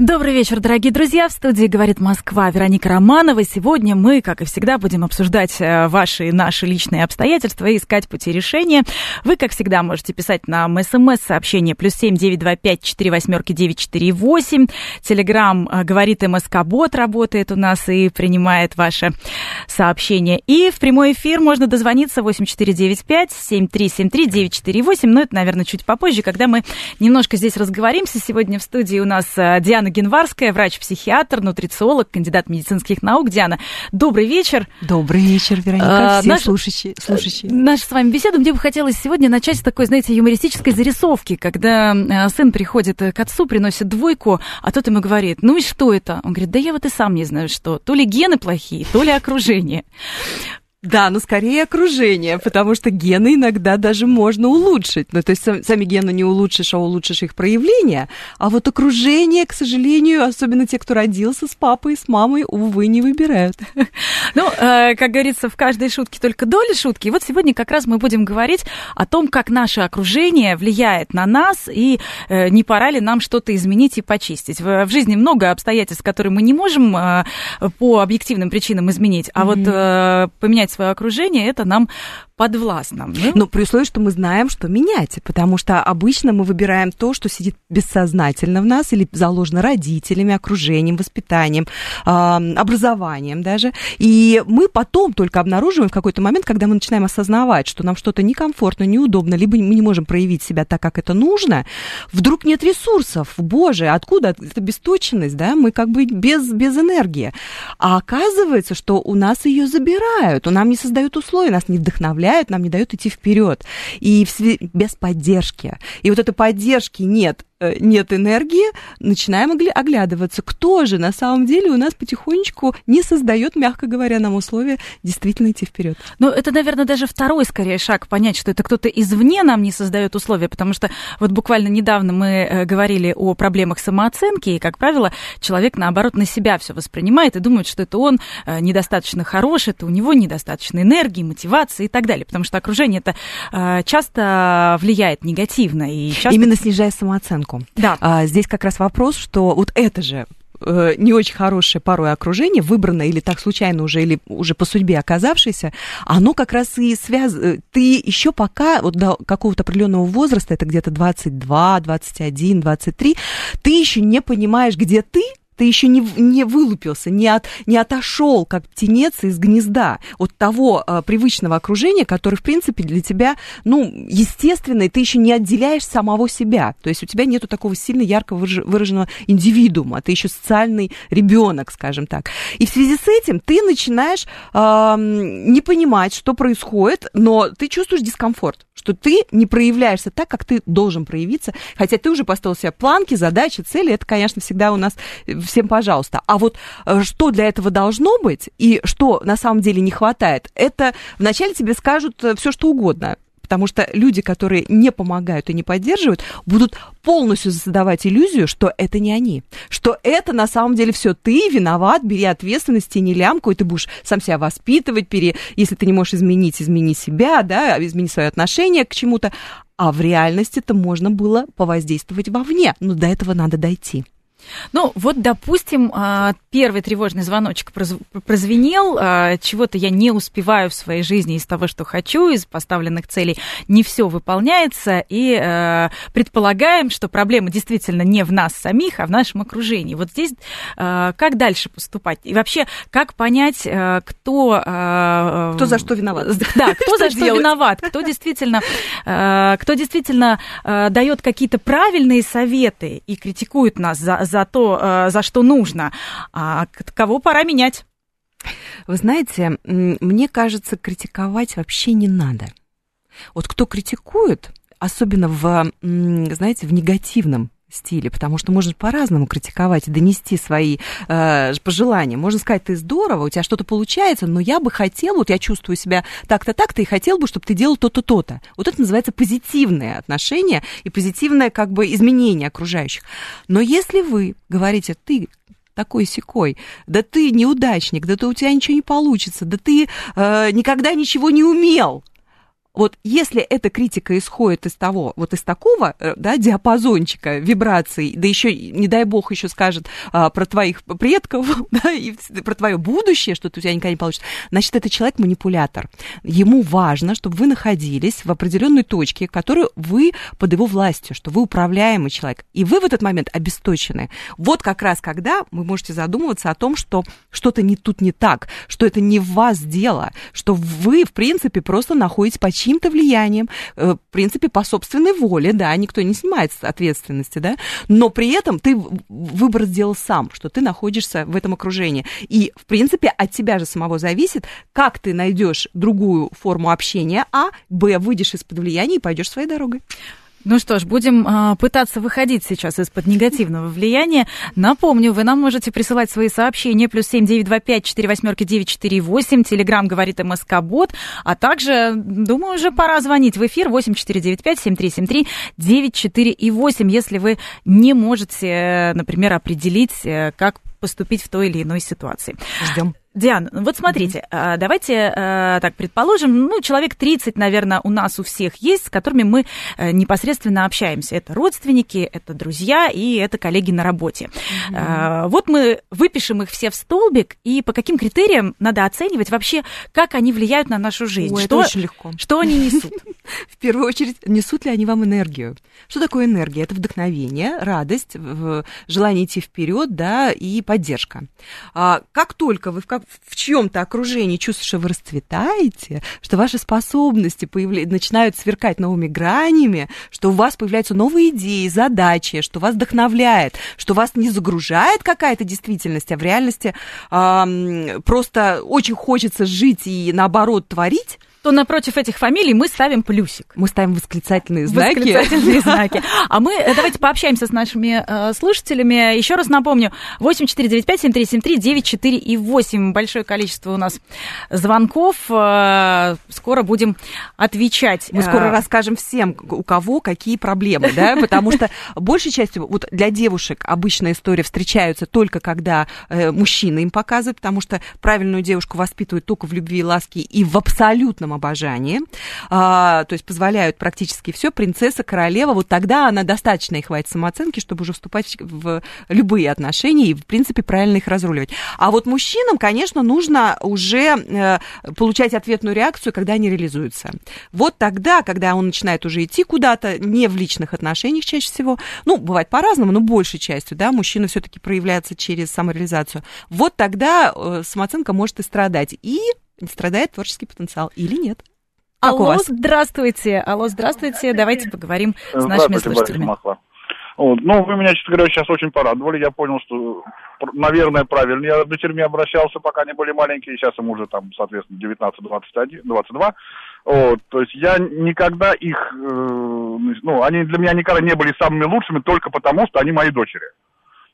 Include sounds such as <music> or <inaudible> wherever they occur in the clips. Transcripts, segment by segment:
Добрый вечер, дорогие друзья. В студии «Говорит Москва» Вероника Романова. Сегодня мы, как и всегда, будем обсуждать э, ваши и наши личные обстоятельства и искать пути решения. Вы, как всегда, можете писать нам смс-сообщение плюс семь девять два пять четыре восьмерки девять четыре восемь. Телеграмм э, «Говорит МСК-бот» работает у нас и принимает ваше сообщение. И в прямой эфир можно дозвониться восемь четыре девять пять семь три семь три девять четыре восемь. Но это, наверное, чуть попозже, когда мы немножко здесь разговоримся. Сегодня в студии у нас э, Диана Генварская, врач-психиатр, нутрициолог, кандидат медицинских наук. Диана, добрый вечер. Добрый вечер, Вероника, а, все наш, слушающие. слушающие. Наша с вами беседа, мне бы хотелось сегодня начать с такой, знаете, юмористической зарисовки, когда э, сын приходит к отцу, приносит двойку, а тот ему говорит, ну и что это? Он говорит, да я вот и сам не знаю, что. То ли гены плохие, то ли окружение. Да, но скорее окружение, потому что гены иногда даже можно улучшить. Ну, то есть сами гены не улучшишь, а улучшишь их проявление. А вот окружение, к сожалению, особенно те, кто родился с папой и с мамой, увы, не выбирают. <laughs> Ну, э, как говорится, в каждой шутке только доля шутки. И вот сегодня как раз мы будем говорить о том, как наше окружение влияет на нас, и э, не пора ли нам что-то изменить и почистить. В, в жизни много обстоятельств, которые мы не можем э, по объективным причинам изменить, а mm-hmm. вот поменять менять свое окружение, это нам подвластно. Ну, Но при условии, что мы знаем, что менять, потому что обычно мы выбираем то, что сидит бессознательно в нас или заложено родителями, окружением, воспитанием, образованием даже. И мы потом только обнаруживаем в какой-то момент, когда мы начинаем осознавать, что нам что-то некомфортно, неудобно, либо мы не можем проявить себя так, как это нужно, вдруг нет ресурсов. Боже, откуда эта бесточенность, да? Мы как бы без, без энергии. А оказывается, что у нас ее забирают, у нам не создают условия, нас не вдохновляют, нам не дают идти вперед. И без поддержки. И вот этой поддержки нет нет энергии, начинаем оглядываться, кто же на самом деле у нас потихонечку не создает, мягко говоря, нам условия действительно идти вперед. Ну, это, наверное, даже второй, скорее, шаг понять, что это кто-то извне нам не создает условия, потому что вот буквально недавно мы э, говорили о проблемах самооценки, и, как правило, человек, наоборот, на себя все воспринимает и думает, что это он э, недостаточно хорош, это у него недостаточно энергии, мотивации и так далее, потому что окружение это часто влияет негативно. И часто... Именно снижая самооценку ребенку. Да. А, здесь как раз вопрос, что вот это же э, не очень хорошее порой окружение, выбранное или так случайно уже, или уже по судьбе оказавшееся, оно как раз и связано... Ты еще пока, вот до какого-то определенного возраста, это где-то 22, 21, 23, ты еще не понимаешь, где ты, ты еще не, не вылупился, не, от, не отошел, как птенец из гнезда от того э, привычного окружения, которое, в принципе, для тебя, ну, естественно, и ты еще не отделяешь самого себя. То есть у тебя нету такого сильно ярко выраженного индивидуума, ты еще социальный ребенок, скажем так. И в связи с этим ты начинаешь э, не понимать, что происходит, но ты чувствуешь дискомфорт что ты не проявляешься так, как ты должен проявиться, хотя ты уже поставил себе планки, задачи, цели, это, конечно, всегда у нас всем пожалуйста. А вот э, что для этого должно быть и что на самом деле не хватает, это вначале тебе скажут э, все, что угодно. Потому что люди, которые не помогают и не поддерживают, будут полностью создавать иллюзию, что это не они, что это на самом деле все ты виноват, бери ответственность, не лямку, и ты будешь сам себя воспитывать, пере... если ты не можешь изменить, измени себя, да, измени свое отношение к чему-то, а в реальности это можно было повоздействовать вовне, но до этого надо дойти. Ну, вот, допустим, а, первый тревожный звоночек прозвенел, а, чего-то я не успеваю в своей жизни из того, что хочу, из поставленных целей не все выполняется, и а, предполагаем, что проблема действительно не в нас самих, а в нашем окружении. Вот здесь как дальше поступать? И вообще, как понять, кто... Кто за что виноват? Да, <laughs> кто за что виноват, кто действительно, кто действительно дает какие-то правильные советы и критикует нас за за то, э, за что нужно, а кого пора менять. Вы знаете, мне кажется, критиковать вообще не надо. Вот кто критикует, особенно в, знаете, в негативном стиле, потому что можно по-разному критиковать и донести свои э, пожелания. Можно сказать, ты здорово, у тебя что-то получается, но я бы хотел, вот я чувствую себя так-то, так-то, и хотел бы, чтобы ты делал то-то, то-то. Вот это называется позитивное отношение и позитивное как бы изменение окружающих. Но если вы говорите, ты такой секой, да ты неудачник, да ты у тебя ничего не получится, да ты э, никогда ничего не умел, вот если эта критика исходит из того, вот из такого, э, да, диапазончика вибраций, да еще, не дай бог, еще скажет а, про твоих предков, <laughs> да, и про твое будущее, что у тебя никогда не получится, значит, это человек-манипулятор. Ему важно, чтобы вы находились в определенной точке, которую вы под его властью, что вы управляемый человек, и вы в этот момент обесточены. Вот как раз когда вы можете задумываться о том, что что-то не тут не так, что это не в вас дело, что вы, в принципе, просто находитесь под чьим-то влиянием, э, в принципе, по собственной воле, да, никто не снимает ответственности, да, но при этом ты выбор сделал сам, что ты находишься в этом окружении. И, в принципе, от тебя же самого зависит, как ты найдешь другую форму общения, а, б, выйдешь из-под влияния и пойдешь своей дорогой. Ну что ж, будем э, пытаться выходить сейчас из-под негативного влияния. Напомню, вы нам можете присылать свои сообщения. Плюс семь девять два пять четыре восьмерки девять четыре восемь. Телеграмм говорит МСК Бот. А также, думаю, уже пора звонить в эфир восемь четыре девять пять семь три семь три девять четыре и восемь, если вы не можете, например, определить, э, как поступить в той или иной ситуации. Ждем. Диана, ну вот смотрите, mm-hmm. давайте э, так предположим, ну, человек 30, наверное, у нас у всех есть, с которыми мы э, непосредственно общаемся. Это родственники, это друзья и это коллеги на работе. Mm-hmm. Вот мы выпишем их все в столбик, и по каким критериям надо оценивать вообще, как они влияют на нашу жизнь? Ой, что, это очень легко. Что они несут? <laughs> В первую очередь, несут ли они вам энергию? Что такое энергия? Это вдохновение, радость, желание идти вперед, да, и поддержка. А как только вы в в чьем-то окружении чувствуете, что вы расцветаете, что ваши способности появля... начинают сверкать новыми гранями, что у вас появляются новые идеи, задачи, что вас вдохновляет, что вас не загружает какая-то действительность, а в реальности э, просто очень хочется жить и наоборот творить, то напротив этих фамилий мы ставим плюсик. Мы ставим восклицательные знаки. Восклицательные <laughs> знаки. А мы э, давайте пообщаемся с нашими э, слушателями. Еще раз напомню, 8495-7373-94 и 8. Большое количество у нас звонков. Э, скоро будем отвечать. Мы скоро расскажем всем, у кого какие проблемы, да, <laughs> потому что большей частью вот для девушек обычная история встречаются только когда мужчина им показывает, потому что правильную девушку воспитывают только в любви и ласке и в абсолютном взаимном обожании, а, то есть позволяют практически все, принцесса, королева, вот тогда она достаточно и хватит самооценки, чтобы уже вступать в любые отношения и, в принципе, правильно их разруливать. А вот мужчинам, конечно, нужно уже э, получать ответную реакцию, когда они реализуются. Вот тогда, когда он начинает уже идти куда-то, не в личных отношениях чаще всего, ну, бывает по-разному, но большей частью, да, мужчина все-таки проявляется через самореализацию, вот тогда э, самооценка может и страдать. И страдает творческий потенциал или нет. Как Алло, здравствуйте. Алло, здравствуйте. Давайте поговорим с нашими слушателями. Вот. Ну, вы меня, честно говоря, сейчас очень порадовали. Я понял, что, наверное, правильно. Я с дочерьми обращался, пока они были маленькие. Сейчас им уже, там, соответственно, 19, 21, 22. Вот. То есть я никогда их... Э, ну, они для меня никогда не были самыми лучшими только потому, что они мои дочери.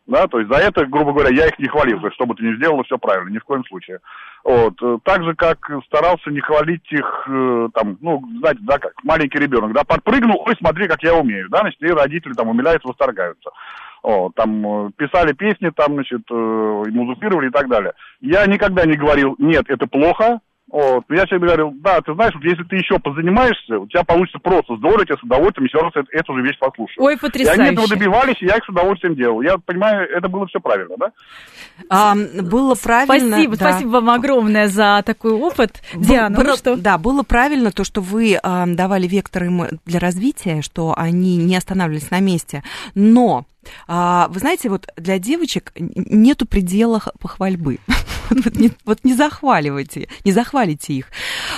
Да, то есть за это, грубо говоря, я их не хвалил. То есть, что бы ты ни сделала, все правильно, ни в коем случае. Вот. Так же, как старался не хвалить их, э, там, ну, знаете, да, как маленький ребенок, да, подпрыгнул, ой, смотри, как я умею, да, значит, и родители там умиляются, восторгаются. О, там э, писали песни, там, значит, э, музыцировали и так далее. Я никогда не говорил, нет, это плохо, вот. Я тебе говорил, да, ты знаешь, вот если ты еще позанимаешься, у тебя получится просто здорово, я с удовольствием еще раз эту, эту же вещь послушаю. Ой, потрясающе. И они этого добивались, и я их с удовольствием делал. Я понимаю, это было все правильно, да? А, было правильно. Спасибо, да. спасибо вам огромное за такой опыт. Диана, было, ну что? Да, было правильно то, что вы а, давали векторы для развития, что они не останавливались на месте. Но А, вы знаете, вот для девочек нету предела похвальбы. <laughs> вот, не, вот не захваливайте, не захвалите их.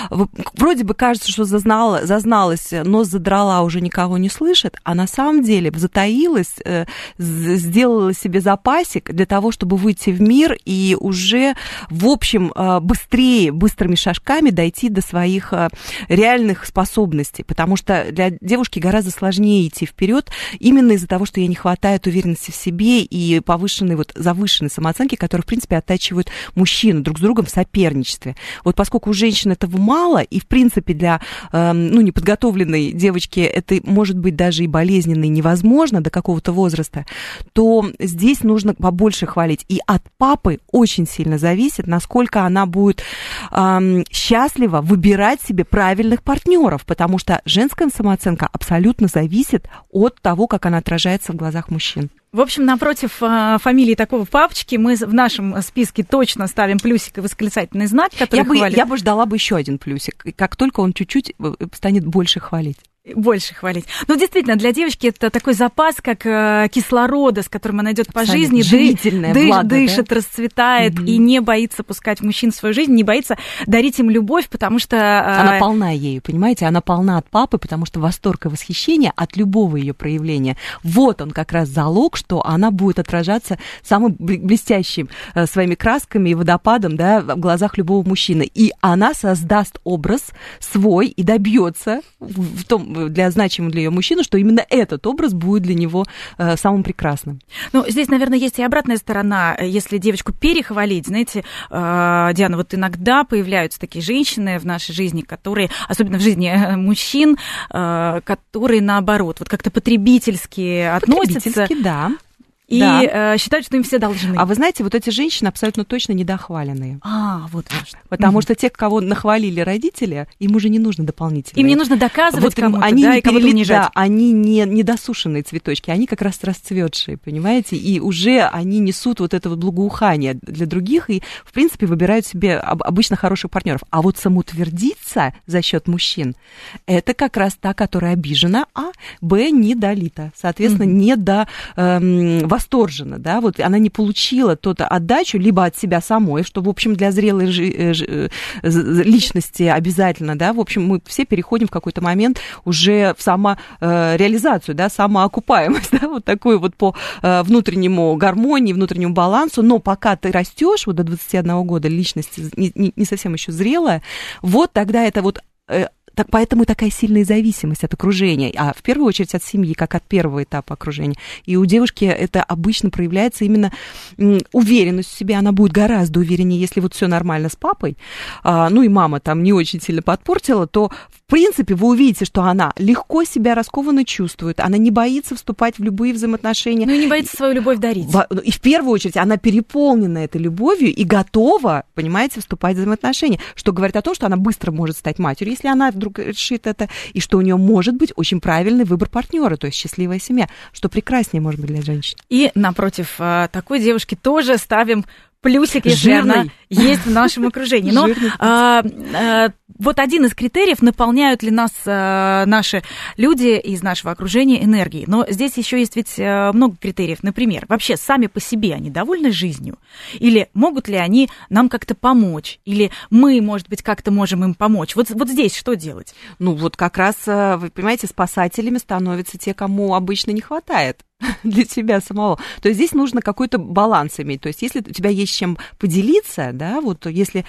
Вроде бы кажется, что зазнала, зазналась, нос задрала, уже никого не слышит, а на самом деле затаилась, э, сделала себе запасик для того, чтобы выйти в мир и уже, в общем, э, быстрее, быстрыми шажками дойти до своих э, реальных способностей, потому что для девушки гораздо сложнее идти вперед именно из-за того, что ей не хватает уверенности в себе и повышенной, вот завышенной самооценки, которые, в принципе, оттачивают мужчины друг с другом в соперничестве. Вот поскольку у женщин этого мало, и, в принципе, для э, ну, неподготовленной девочки это может быть даже и болезненно, и невозможно до какого-то возраста, то здесь нужно побольше хвалить. И от папы очень сильно зависит, насколько она будет э, счастлива выбирать себе правильных партнеров, потому что женская самооценка абсолютно зависит от того, как она отражается в глазах мужчин. В общем, напротив э, фамилии такого папочки мы в нашем списке точно ставим плюсик и восклицательный знак, который я бы, хвалит. Я бы ждала бы еще один плюсик, как только он чуть-чуть э, станет больше хвалить больше хвалить. Ну, действительно, для девочки это такой запас, как э, кислорода, с которым она идет по жизни, Живительная дышит, влага, дышит, да? расцветает угу. и не боится пускать мужчин в свою жизнь, не боится дарить им любовь, потому что... Э, она полна ею, понимаете? Она полна от папы, потому что восторг и восхищение от любого ее проявления. Вот он как раз залог, что она будет отражаться самым блестящим э, своими красками и водопадом да, в глазах любого мужчины. И она создаст образ свой и добьется в том для значимого для ее мужчины, что именно этот образ будет для него э, самым прекрасным. Ну, здесь, наверное, есть и обратная сторона. Если девочку перехвалить, знаете, э, Диана, вот иногда появляются такие женщины в нашей жизни, которые, особенно в жизни э, мужчин, э, которые наоборот, вот как-то потребительски относятся. Да и да. э, считают, что им все должны. А вы знаете, вот эти женщины абсолютно точно недохваленные. А, вот что. Потому угу. что те, кого нахвалили родители, им уже не нужно дополнительно. Им не нужно доказывать вот кому-то, они да, не и кого-то унижать. Да, они не недосушенные цветочки, они как раз расцветшие, понимаете? И уже они несут вот это вот благоухание для других и, в принципе, выбирают себе обычно хороших партнеров. А вот самоутвердиться за счет мужчин, это как раз та, которая обижена, а, б, недолита. Соответственно, угу. не до эм, восторжена, да, вот она не получила тот отдачу либо от себя самой, что, в общем, для зрелой жи- э, жи- э, личности обязательно, да, в общем, мы все переходим в какой-то момент уже в самореализацию, да, самоокупаемость, <laughs> да, вот такую вот по э, внутреннему гармонии, внутреннему балансу, но пока ты растешь, вот до 21 года личность не, не, не совсем еще зрелая, вот тогда это вот так поэтому такая сильная зависимость от окружения, а в первую очередь от семьи, как от первого этапа окружения. И у девушки это обычно проявляется именно уверенность в себе, она будет гораздо увереннее, если вот все нормально с папой, а, ну и мама там не очень сильно подпортила, то в принципе вы увидите, что она легко себя раскованно чувствует, она не боится вступать в любые взаимоотношения. Ну и не боится свою любовь дарить. Ну, и в первую очередь она переполнена этой любовью и готова, понимаете, вступать в взаимоотношения, что говорит о том, что она быстро может стать матерью, если она вдруг вдруг решит это, и что у нее может быть очень правильный выбор партнера, то есть счастливая семья, что прекраснее может быть для женщин. И напротив э, такой девушки тоже ставим плюсик, если Жирный. она есть в нашем окружении. Но а, а, вот один из критериев, наполняют ли нас а, наши люди из нашего окружения энергией. Но здесь еще есть ведь а, много критериев. Например, вообще сами по себе они довольны жизнью? Или могут ли они нам как-то помочь? Или мы, может быть, как-то можем им помочь? Вот, вот здесь что делать? Ну вот как раз, э, вы понимаете, спасателями становятся те, кому обычно не хватает <laughs> для тебя самого. То есть здесь нужно какой-то баланс иметь. То есть если у тебя есть чем поделиться, да, вот если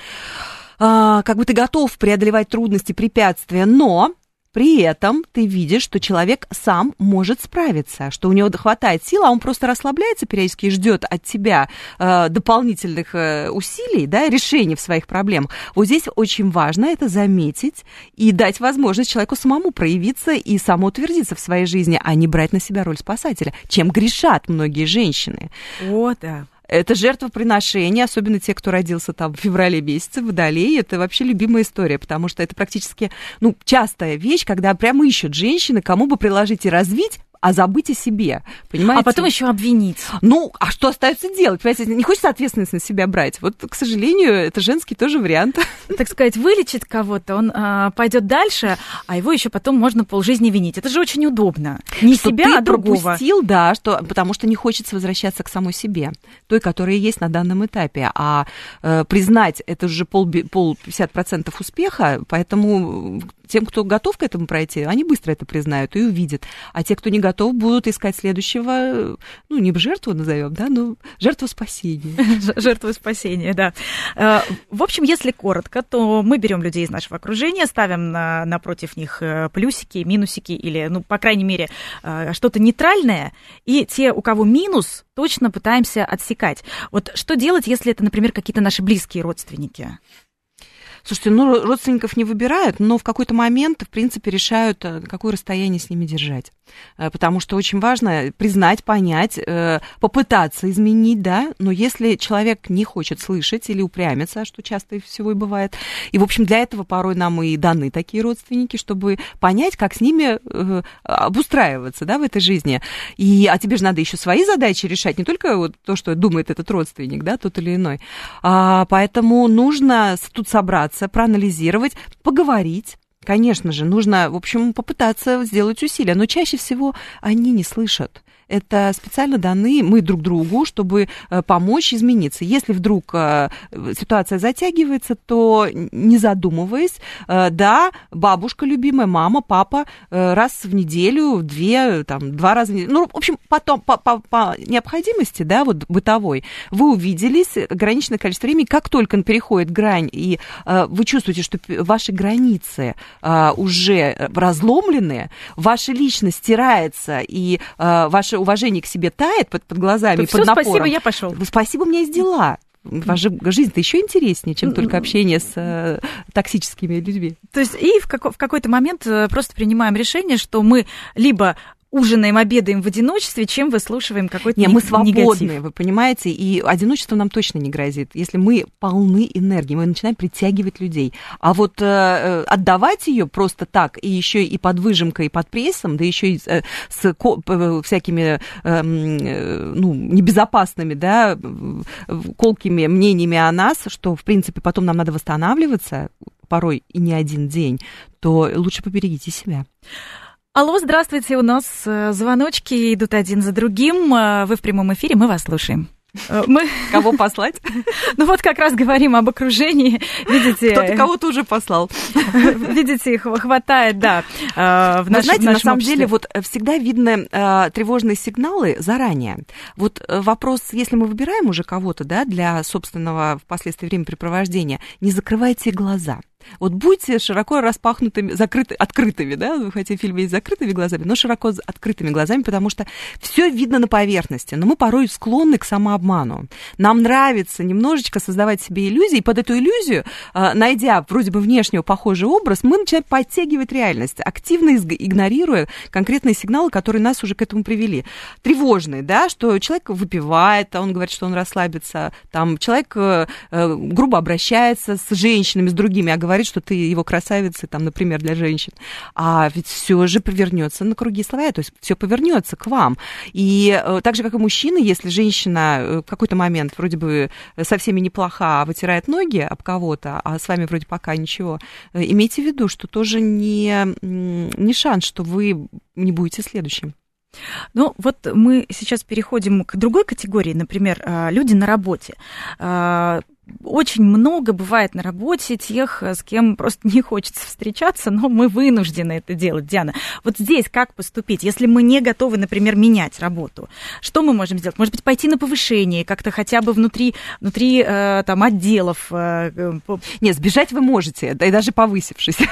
а, как бы ты готов преодолевать трудности, препятствия, но при этом ты видишь, что человек сам может справиться, что у него хватает сил, а он просто расслабляется периодически и ждет от тебя э, дополнительных э, усилий, да, решений в своих проблемах. Вот здесь очень важно это заметить и дать возможность человеку самому проявиться и самоутвердиться в своей жизни, а не брать на себя роль спасателя, чем грешат многие женщины. О, да. Это жертвоприношение, особенно те, кто родился там в феврале месяце, в Водолее. Это вообще любимая история, потому что это практически, ну, частая вещь, когда прямо ищут женщины, кому бы приложить и развить а забыть о себе, понимаете? А потом еще обвинить. Ну, а что остается делать? Понимаете, не хочется ответственность на себя брать. Вот, к сожалению, это женский тоже вариант. <laughs> Так сказать, вылечит кого-то, он а, пойдет дальше, а его еще потом можно полжизни винить. Это же очень удобно. Не что себя, ты а другого. пропустил, да, что, потому что не хочется возвращаться к самой себе, той, которая есть на данном этапе. А э, признать это уже пол, пол 50% успеха, поэтому тем, кто готов к этому пройти, они быстро это признают и увидят. А те, кто не готов, будут искать следующего, ну, не жертву назовем, да, но жертву спасения. <laughs> Жертву спасения, да. Э, в общем, если коротко, то мы берем людей из нашего окружения, ставим на, напротив них э, плюсики, минусики или, ну, по крайней мере, э, что-то нейтральное, и те, у кого минус, точно пытаемся отсекать. Вот что делать, если это, например, какие-то наши близкие родственники? Слушайте, ну, родственников не выбирают, но в какой-то момент, в принципе, решают, э, какое расстояние с ними держать. Э, потому что очень важно признать, понять, э, попытаться изменить, да, но если человек не хочет слышать или упрямится, что часто всего и бывает, и, в общем, для этого порой нам и даны такие родственники, чтобы понять, как с ними обустраиваться, да, в этой жизни. И, а тебе же надо еще свои задачи решать, не только вот то, что думает этот родственник, да, тот или иной. А, поэтому нужно тут собраться, проанализировать, поговорить. Конечно же, нужно, в общем, попытаться сделать усилия, но чаще всего они не слышат это специально даны мы друг другу, чтобы э, помочь измениться. Если вдруг э, ситуация затягивается, то не задумываясь, э, да, бабушка любимая, мама, папа раз в неделю, две, там, два раза в неделю, ну, в общем, потом по, по, по необходимости, да, вот бытовой, вы увиделись ограниченное количество времени, как только он переходит грань, и вы чувствуете, что ваши границы уже разломлены, ваша личность стирается, и ваше уважение к себе тает под, под глазами, то под напором. спасибо, я пошел. Спасибо, у меня есть дела. Ваша жизнь-то еще интереснее, чем только общение с э, токсическими людьми. То есть и в, как, в какой-то момент э, просто принимаем решение, что мы либо ужинаем, обедаем в одиночестве, чем выслушиваем какой-то Не, мы свободны, негатив. вы понимаете, и одиночество нам точно не грозит. Если мы полны энергии, мы начинаем притягивать людей. А вот э, э отдавать ее просто так, и еще и под выжимкой, и под прессом, да еще и э, с ко- э, всякими э, ну, небезопасными, да, колкими мнениями о нас, что, в принципе, потом нам надо восстанавливаться, порой и не один день, то лучше поберегите себя. Алло, здравствуйте, у нас э, звоночки идут один за другим. Э, вы в прямом эфире, мы вас слушаем. Э, мы... <laughs> Кого послать? <laughs> Ну вот как раз говорим об окружении. Видите... Кто-то кого-то уже послал. <laughs> Видите, их хватает, да, в Вы знаете, на самом деле, вот всегда видны тревожные сигналы заранее. Вот вопрос, если мы выбираем уже кого-то, да, для собственного впоследствии времяпрепровождения, не закрывайте глаза. Вот будьте широко распахнутыми, закрыты, открытыми, да, вы хотите в фильме есть закрытыми глазами, но широко открытыми глазами, потому что все видно на поверхности, но мы порой склонны к самообману. Нам нравится немножечко создавать себе иллюзии, и под эту иллюзию, а, найдя вроде бы внешнего похожий образ, мы начинаем подтягивать реальность, активно игнорируя конкретные сигналы, которые нас уже к этому привели. Тревожные, да, что человек выпивает, а он говорит, что он расслабится, там человек э, э, грубо обращается с женщинами, с другими, а говорит, что ты его красавица, там, например, для женщин. А ведь все же повернется на круги своя, то есть все повернется к вам. И э, так же, как и мужчины, если женщина э, в какой-то момент вроде бы со всеми неплоха, а вытирает ноги об кого-то, а с вами вроде пока ничего, э, имейте в виду, что тоже не, не шанс, что вы не будете следующим. Ну, вот мы сейчас переходим к другой категории, например, люди на работе очень много бывает на работе тех, с кем просто <laughs> не хочется встречаться, но мы вынуждены это делать, Диана. Вот здесь как поступить, если мы не готовы, например, менять работу? Что мы можем сделать? Может быть, пойти на повышение, как-то хотя бы внутри, внутри э, там, отделов? Э, э нет, сбежать вы можете, да и даже повысившись. <laughs>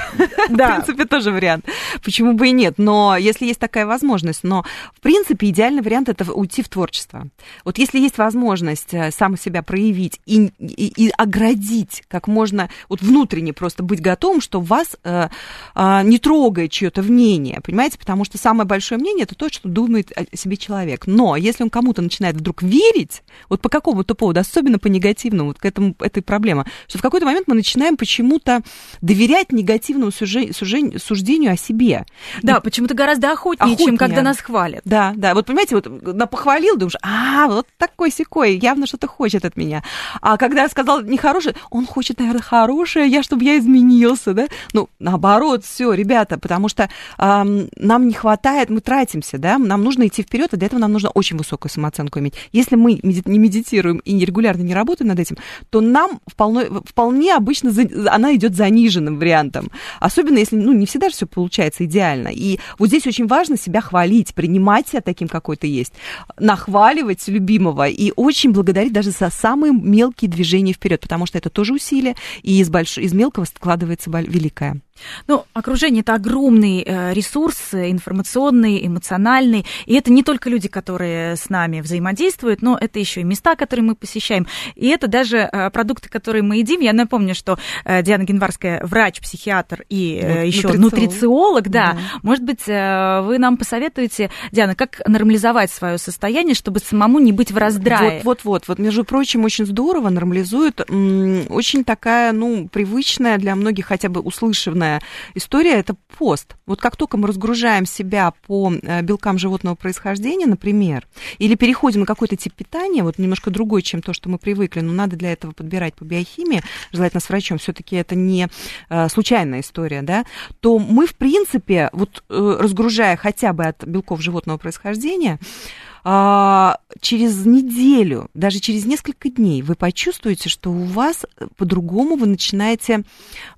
Да. В принципе, тоже вариант. Почему бы и нет? Но если есть такая возможность, но в принципе идеальный вариант это уйти в творчество. Вот если есть возможность э, сам себя проявить и, и и оградить как можно, вот внутренне просто быть готовым, что вас э, э, не трогает чье-то мнение, понимаете, потому что самое большое мнение это то, что думает о себе человек. Но если он кому-то начинает вдруг верить, вот по какому-то поводу, особенно по негативному, вот к этому, этой проблеме, что в какой-то момент мы начинаем почему-то доверять негативному сужению, суждению о себе. Да, и почему-то гораздо охотнее, охотнее, чем когда нас хвалят. Да, да, вот понимаете, вот похвалил, думаешь, а, вот такой секой, явно что-то хочет от меня. А когда сказал нехорошее, он хочет, наверное, хорошее, я, чтобы я изменился, да? Ну, наоборот, все, ребята, потому что эм, нам не хватает, мы тратимся, да, нам нужно идти вперед, и для этого нам нужно очень высокую самооценку иметь. Если мы не медитируем и регулярно не работаем над этим, то нам вполне, вполне обычно за, она идет заниженным вариантом. Особенно если, ну, не всегда все получается идеально. И вот здесь очень важно себя хвалить, принимать себя таким, какой ты есть, нахваливать любимого и очень благодарить даже за самые мелкие движения вперед, потому что это тоже усилие, и из, больш... из мелкого складывается великое. Ну, окружение это огромный э, ресурс информационный, эмоциональный. И это не только люди, которые с нами взаимодействуют, но это еще и места, которые мы посещаем. И это даже э, продукты, которые мы едим. Я напомню, что э, Диана Генварская врач, психиатр и вот, еще нутрициолог. нутрициолог да. да. Может быть, вы нам посоветуете, Диана, как нормализовать свое состояние, чтобы самому не быть в раздрае? Вот, вот, вот. Вот, между прочим, очень здорово нормализует. Очень такая, ну, привычная для многих хотя бы услышанная важная история – это пост. Вот как только мы разгружаем себя по э, белкам животного происхождения, например, или переходим на какой-то тип питания, вот немножко другой, чем то, что мы привыкли, но надо для этого подбирать по биохимии, желательно с врачом, все-таки это не э, случайная история, да, то мы, в принципе, вот э, разгружая хотя бы от белков животного происхождения, а, через неделю, даже через несколько дней вы почувствуете, что у вас э, по-другому вы начинаете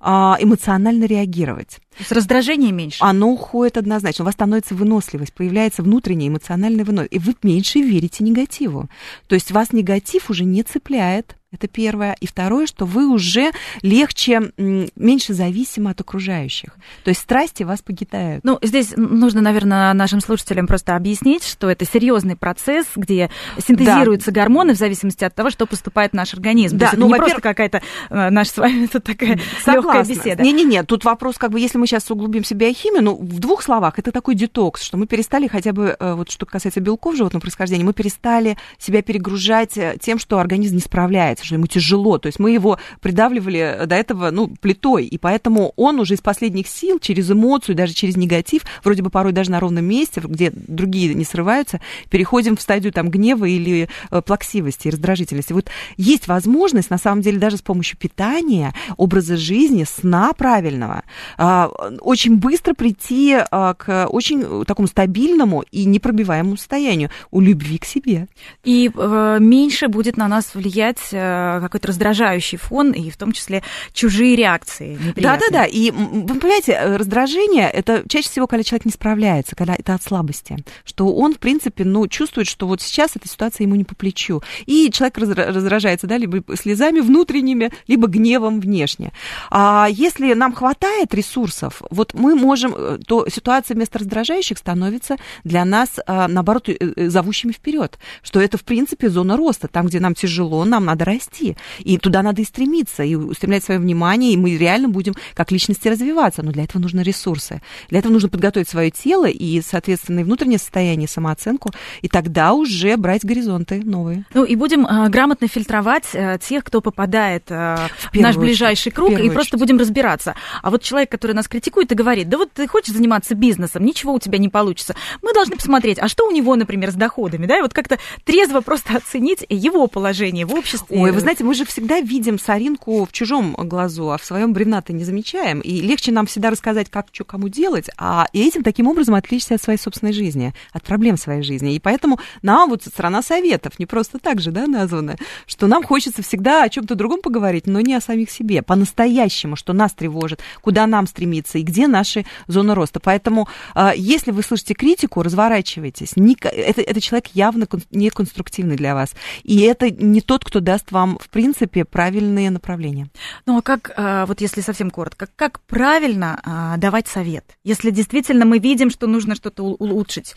а, эмоционально реагировать. То есть раздражение меньше? Оно уходит однозначно. У вас становится выносливость, появляется внутренняя эмоциональная выносливость. И вы меньше верите негативу. То есть вас негатив уже не цепляет, это первое. И второе, что вы уже легче, меньше зависимы от окружающих. То есть страсти вас погитают. Ну, здесь нужно, наверное, нашим слушателям просто объяснить, что это серьезный процесс, где синтезируются да. гормоны в зависимости от того, что поступает в наш организм. Да, То есть ну, это не просто какая-то э, наша с вами <laughs> тут такая легкая беседа. Не-не-не, тут вопрос, как бы, если мы сейчас углубимся в биохимию, ну, в двух словах, это такой детокс, что мы перестали хотя бы, э, вот что касается белков животного происхождения, мы перестали себя перегружать э, тем, что организм не справляется что ему тяжело. То есть мы его придавливали до этого, ну, плитой, и поэтому он уже из последних сил, через эмоцию, даже через негатив, вроде бы порой даже на ровном месте, где другие не срываются, переходим в стадию там гнева или э, плаксивости раздражительности. Вот есть возможность, на самом деле, даже с помощью питания, образа жизни, сна правильного, а, очень быстро прийти а, к очень такому стабильному и непробиваемому состоянию у любви к себе. И э, меньше будет на нас влиять э, Э, какой-то раздражающий фон, и в том числе чужие реакции. Да-да-да, и вы понимаете, э, раздражение, это чаще всего, когда человек не справляется, когда это от слабости, что он, в принципе, ну, чувствует, что вот сейчас эта ситуация ему не по плечу, и человек раздражается, да, либо слезами внутренними, либо гневом внешне. А если нам хватает ресурсов, вот мы можем, э, то ситуация вместо раздражающих становится для нас, наоборот, зовущими вперед, что это, в принципе, зона роста, там, где нам тяжело, нам надо расти, расти. И туда надо и стремиться, и устремлять свое внимание, и мы реально будем как личности развиваться. Но для этого нужны ресурсы. Для этого нужно подготовить свое тело и, соответственно, и внутреннее состояние, самооценку, и тогда уже брать горизонты новые. Ну и будем э, грамотно фильтровать э, тех, кто попадает э, в, в наш ближайший очередь, круг, и очередь. просто будем разбираться. А вот человек, который нас критикует и говорит, да вот ты хочешь заниматься бизнесом, ничего у тебя не получится. Мы должны посмотреть, а что у него, например, с доходами, да, и вот как-то трезво просто оценить его положение в обществе. Ой, вы знаете, мы же всегда видим соринку в чужом глазу, а в своем бревна-то не замечаем. И легче нам всегда рассказать, как что кому делать, а и этим таким образом отличиться от своей собственной жизни, от проблем своей жизни. И поэтому нам вот страна советов, не просто так же, да, названа, что нам хочется всегда о чем-то другом поговорить, но не о самих себе, по-настоящему, что нас тревожит, куда нам стремиться и где наши зоны роста. Поэтому, а, если вы слышите критику, разворачивайтесь. Это, это человек явно не конструктивный для вас. И это не тот, кто даст даст вам, в принципе, правильные направления. Ну а как, а, вот если совсем коротко, как правильно а, давать совет? Если действительно мы видим, что нужно что-то улучшить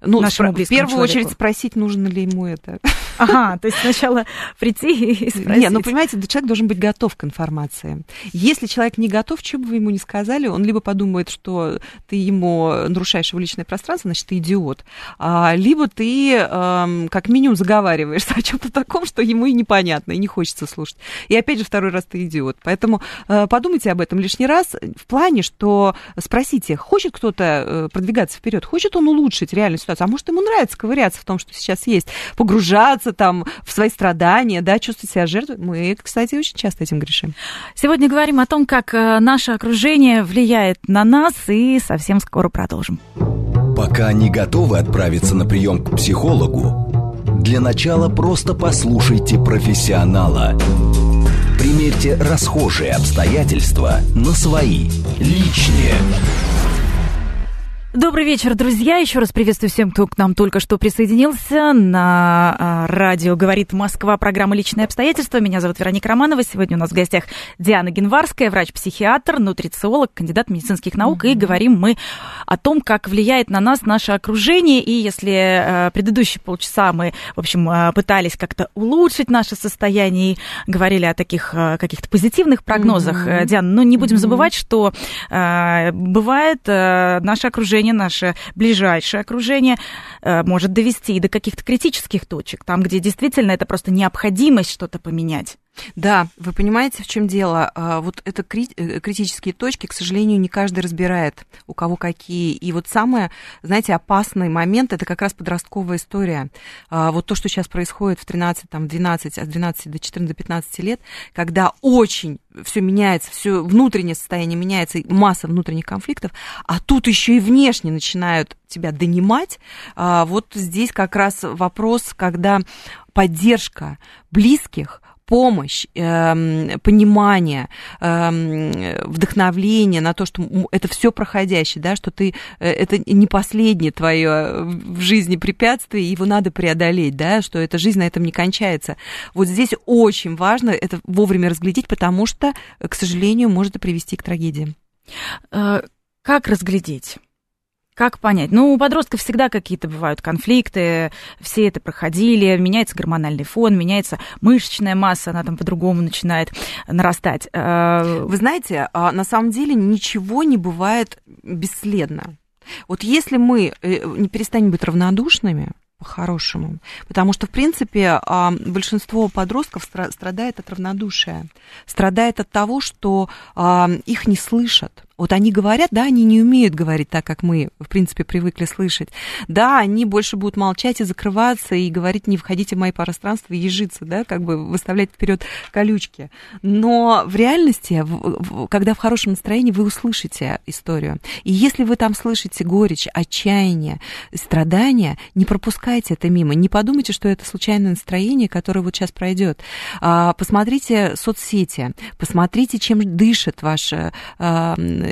ну, нашему В первую человеку. очередь спросить, нужно ли ему это. <laughs> Ага, то есть сначала прийти и спросить. Нет, ну, понимаете, человек должен быть готов к информации. Если человек не готов, что бы вы ему ни сказали, он либо подумает, что ты ему нарушаешь его личное пространство, значит, ты идиот, а, либо ты эм, как минимум заговариваешься о чем-то таком, что ему и непонятно, и не хочется слушать. И опять же, второй раз ты идиот. Поэтому э, подумайте об этом лишний раз в плане, что спросите, хочет кто-то э, продвигаться вперед, хочет он улучшить реальную ситуацию, а может, ему нравится ковыряться в том, что сейчас есть, погружаться там в свои страдания, да, чувствовать себя жертвой. Мы, кстати, очень часто этим грешим. Сегодня говорим о том, как э, наше окружение влияет на нас, и совсем скоро продолжим. Пока не готовы отправиться на прием к психологу, для начала просто послушайте профессионала. Примерьте расхожие обстоятельства на свои, личные. Добрый вечер, друзья. Еще раз приветствую всем, кто к нам только что присоединился. На а, радио «Говорит Москва» программа «Личные обстоятельства». Меня зовут Вероника Романова. Сегодня у нас в гостях Диана Генварская, врач-психиатр, нутрициолог, кандидат медицинских наук. Mm-hmm. И говорим мы о том, как влияет на нас наше окружение. И если а, предыдущие полчаса мы, в общем, а, пытались как-то улучшить наше состояние и говорили о таких каких-то позитивных прогнозах, mm-hmm. Диана, но не будем mm-hmm. забывать, что бывает наше окружение окружение, наше ближайшее окружение э, может довести до каких-то критических точек, там, где действительно это просто необходимость что-то поменять. Да, вы понимаете, в чем дело? А, вот это э, критические точки, к сожалению, не каждый разбирает, у кого какие. И вот самый, знаете, опасный момент это как раз подростковая история. А, вот то, что сейчас происходит в 13, там, 12, от 12 до 14, до 15 лет, когда очень все меняется, все внутреннее состояние меняется, масса внутренних конфликтов, а тут еще и внешне начинают тебя донимать. А, вот здесь как раз вопрос, когда поддержка близких помощь, э, понимание, э, вдохновление на то, что это все проходящее, да, что ты э, это не последнее твое в жизни препятствие, его надо преодолеть, да, что эта жизнь на этом не кончается. Вот здесь очень важно это вовремя разглядеть, потому что, к сожалению, может и привести к трагедии. Э, как разглядеть? Как понять? Ну, у подростков всегда какие-то бывают конфликты, все это проходили, меняется гормональный фон, меняется мышечная масса, она там по-другому начинает нарастать. Э, Вы знаете, а, на самом деле ничего не бывает бесследно. Вот если мы э, не перестанем быть равнодушными, по-хорошему. Потому что, в принципе, а, большинство подростков страдает от равнодушия, страдает от того, что а, их не слышат, вот они говорят, да, они не умеют говорить так, как мы, в принципе, привыкли слышать. Да, они больше будут молчать и закрываться, и говорить, не входите в мои пространства, и ежиться, да, как бы выставлять вперед колючки. Но в реальности, когда в хорошем настроении, вы услышите историю. И если вы там слышите горечь, отчаяние, страдания, не пропускайте это мимо. Не подумайте, что это случайное настроение, которое вот сейчас пройдет. А, посмотрите соцсети, посмотрите, чем дышит ваше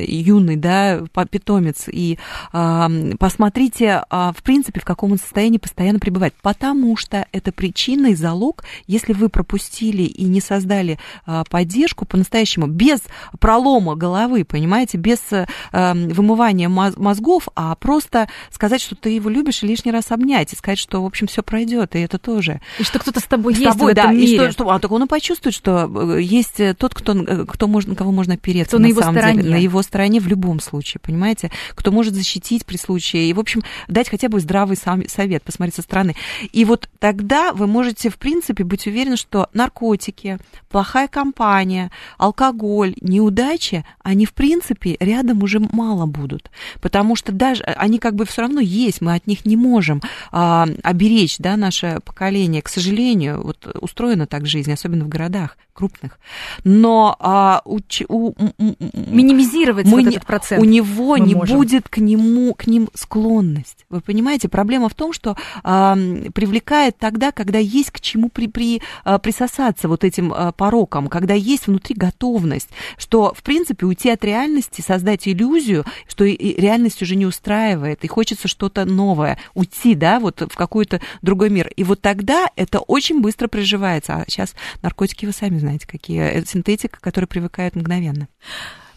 юный, да, питомец, и э, посмотрите, э, в принципе, в каком он состоянии постоянно пребывает, потому что это причина и залог, если вы пропустили и не создали э, поддержку по-настоящему, без пролома головы, понимаете, без э, вымывания мозгов, а просто сказать, что ты его любишь, и лишний раз обнять, и сказать, что, в общем, все пройдет, и это тоже. И что кто-то с тобой с есть тобой, в этом да, мире. И что, что, а так он и почувствует, что э, есть тот, кто, э, кто можно, кого можно опереться, кто на, на его стороне. Деле, на его стороне в любом случае, понимаете? Кто может защитить при случае. И, в общем, дать хотя бы здравый совет, посмотреть со стороны. И вот тогда вы можете, в принципе, быть уверены, что наркотики, плохая компания, алкоголь, неудачи, они, в принципе, рядом уже мало будут. Потому что даже они как бы все равно есть, мы от них не можем а, оберечь да, наше поколение. К сожалению, вот устроена так жизнь, особенно в городах крупных. Но а, у, у, минимизировать контролировать мы вот не, этот процент. У него не можем. будет к нему, к ним склонность. Вы понимаете, проблема в том, что а, привлекает тогда, когда есть к чему при, при, а, присосаться вот этим а, порокам, когда есть внутри готовность, что, в принципе, уйти от реальности, создать иллюзию, что и, и реальность уже не устраивает, и хочется что-то новое, уйти, да, вот в какой-то другой мир. И вот тогда это очень быстро приживается. А сейчас наркотики, вы сами знаете, какие. Это синтетика, которая привыкает мгновенно.